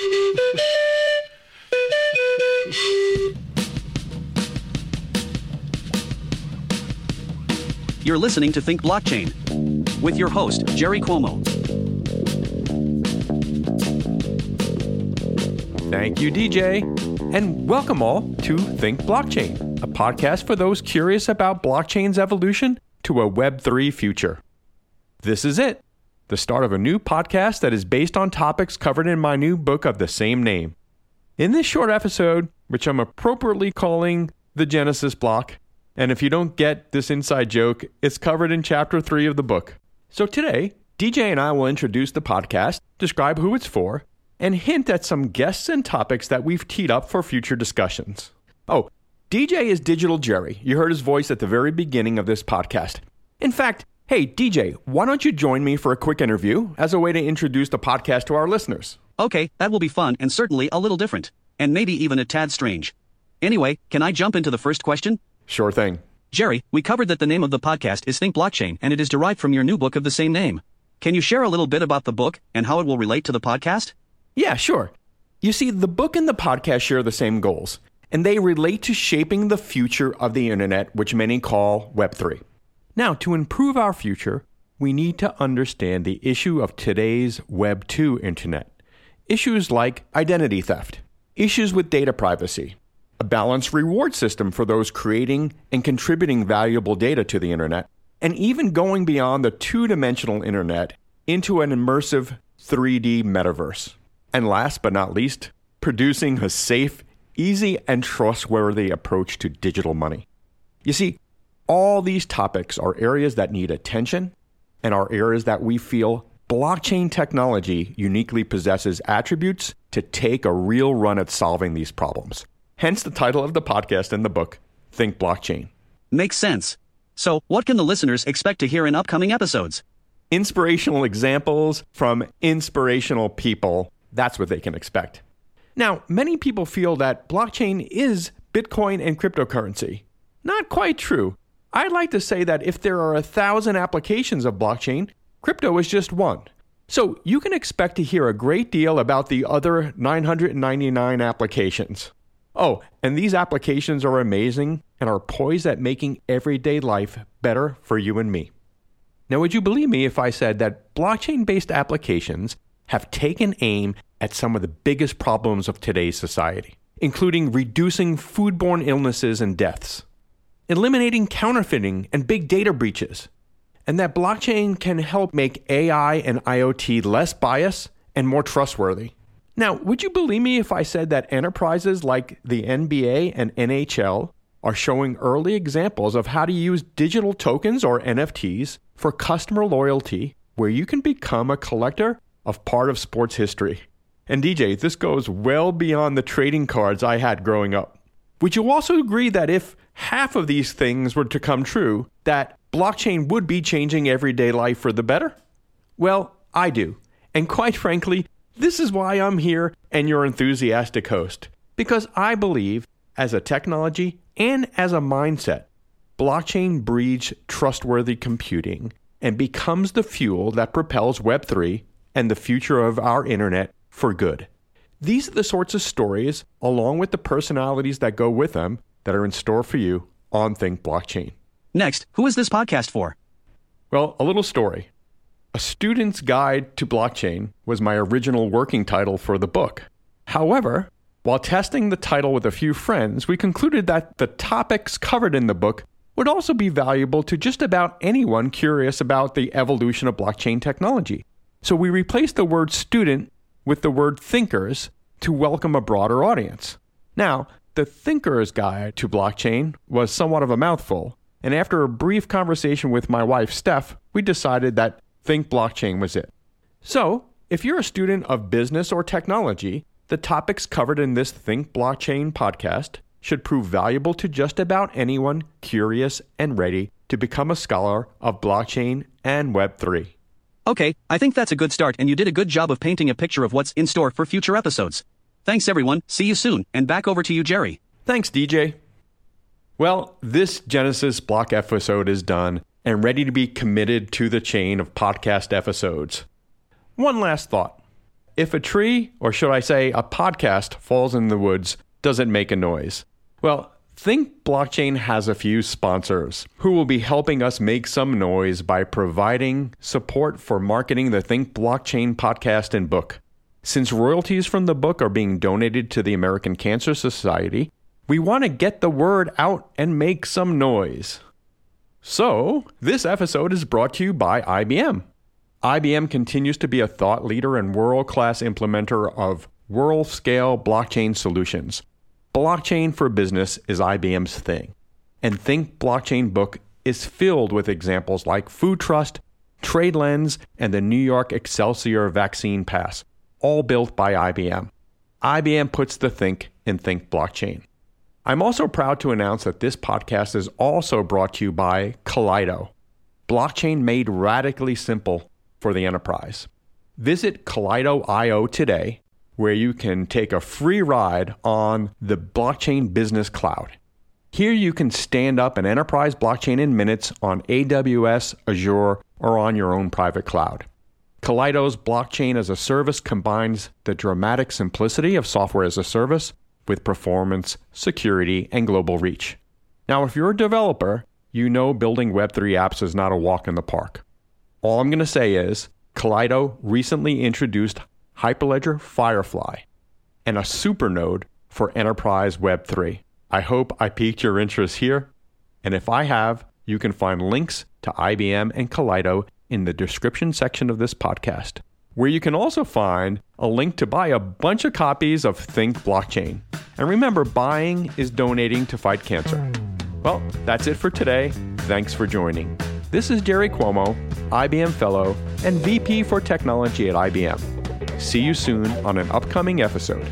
You're listening to Think Blockchain with your host, Jerry Cuomo. Thank you, DJ. And welcome all to Think Blockchain, a podcast for those curious about blockchain's evolution to a Web3 future. This is it, the start of a new podcast that is based on topics covered in my new book of the same name. In this short episode, which I'm appropriately calling the Genesis Block, and if you don't get this inside joke, it's covered in chapter 3 of the book. So today, DJ and I will introduce the podcast, describe who it's for, and hint at some guests and topics that we've teed up for future discussions. Oh, DJ is Digital Jerry. You heard his voice at the very beginning of this podcast. In fact, hey, DJ, why don't you join me for a quick interview as a way to introduce the podcast to our listeners? Okay, that will be fun and certainly a little different, and maybe even a tad strange. Anyway, can I jump into the first question? Sure thing. Jerry, we covered that the name of the podcast is Think Blockchain and it is derived from your new book of the same name. Can you share a little bit about the book and how it will relate to the podcast? Yeah, sure. You see, the book and the podcast share the same goals, and they relate to shaping the future of the internet, which many call Web3. Now, to improve our future, we need to understand the issue of today's Web 2 internet. Issues like identity theft, issues with data privacy, a balanced reward system for those creating and contributing valuable data to the internet, and even going beyond the two dimensional internet into an immersive 3D metaverse. And last but not least, producing a safe, easy, and trustworthy approach to digital money. You see, all these topics are areas that need attention and are areas that we feel blockchain technology uniquely possesses attributes to take a real run at solving these problems. Hence the title of the podcast and the book, Think Blockchain. Makes sense. So, what can the listeners expect to hear in upcoming episodes? Inspirational examples from inspirational people. That's what they can expect. Now, many people feel that blockchain is Bitcoin and cryptocurrency. Not quite true. I'd like to say that if there are a thousand applications of blockchain, crypto is just one. So you can expect to hear a great deal about the other 999 applications. Oh, and these applications are amazing and are poised at making everyday life better for you and me. Now, would you believe me if I said that blockchain based applications have taken aim at some of the biggest problems of today's society, including reducing foodborne illnesses and deaths, eliminating counterfeiting and big data breaches, and that blockchain can help make AI and IoT less biased and more trustworthy. Now, would you believe me if I said that enterprises like the NBA and NHL are showing early examples of how to use digital tokens or NFTs for customer loyalty, where you can become a collector of part of sports history? And DJ, this goes well beyond the trading cards I had growing up. Would you also agree that if half of these things were to come true, that blockchain would be changing everyday life for the better? Well, I do. And quite frankly, this is why I'm here and your enthusiastic host, because I believe, as a technology and as a mindset, blockchain breeds trustworthy computing and becomes the fuel that propels Web3 and the future of our internet for good. These are the sorts of stories, along with the personalities that go with them, that are in store for you on Think Blockchain. Next, who is this podcast for? Well, a little story. A Student's Guide to Blockchain was my original working title for the book. However, while testing the title with a few friends, we concluded that the topics covered in the book would also be valuable to just about anyone curious about the evolution of blockchain technology. So we replaced the word student with the word thinkers to welcome a broader audience. Now, the Thinker's Guide to Blockchain was somewhat of a mouthful, and after a brief conversation with my wife, Steph, we decided that Think Blockchain was it. So, if you're a student of business or technology, the topics covered in this Think Blockchain podcast should prove valuable to just about anyone curious and ready to become a scholar of blockchain and Web3. Okay, I think that's a good start, and you did a good job of painting a picture of what's in store for future episodes. Thanks, everyone. See you soon, and back over to you, Jerry. Thanks, DJ. Well, this Genesis block episode is done and ready to be committed to the chain of podcast episodes. One last thought. If a tree, or should I say a podcast, falls in the woods, does it make a noise? Well, Think Blockchain has a few sponsors who will be helping us make some noise by providing support for marketing the Think Blockchain podcast and book. Since royalties from the book are being donated to the American Cancer Society, we want to get the word out and make some noise. So, this episode is brought to you by IBM. IBM continues to be a thought leader and world class implementer of world scale blockchain solutions. Blockchain for business is IBM's thing. And Think Blockchain Book is filled with examples like Food Trust, TradeLens, and the New York Excelsior Vaccine Pass, all built by IBM. IBM puts the think in Think Blockchain. I'm also proud to announce that this podcast is also brought to you by Kaleido, blockchain made radically simple for the enterprise. Visit Kaleido.io today, where you can take a free ride on the Blockchain Business Cloud. Here you can stand up an enterprise blockchain in minutes on AWS, Azure, or on your own private cloud. Kaleido's blockchain as a service combines the dramatic simplicity of software as a service with performance, security, and global reach. Now, if you're a developer, you know building Web3 apps is not a walk in the park. All I'm going to say is Kaleido recently introduced Hyperledger Firefly and a supernode for Enterprise Web3. I hope I piqued your interest here, and if I have, you can find links to IBM and Kaleido in the description section of this podcast, where you can also find a link to buy a bunch of copies of Think Blockchain. And remember, buying is donating to fight cancer. Well, that's it for today. Thanks for joining. This is Jerry Cuomo, IBM Fellow and VP for Technology at IBM. See you soon on an upcoming episode.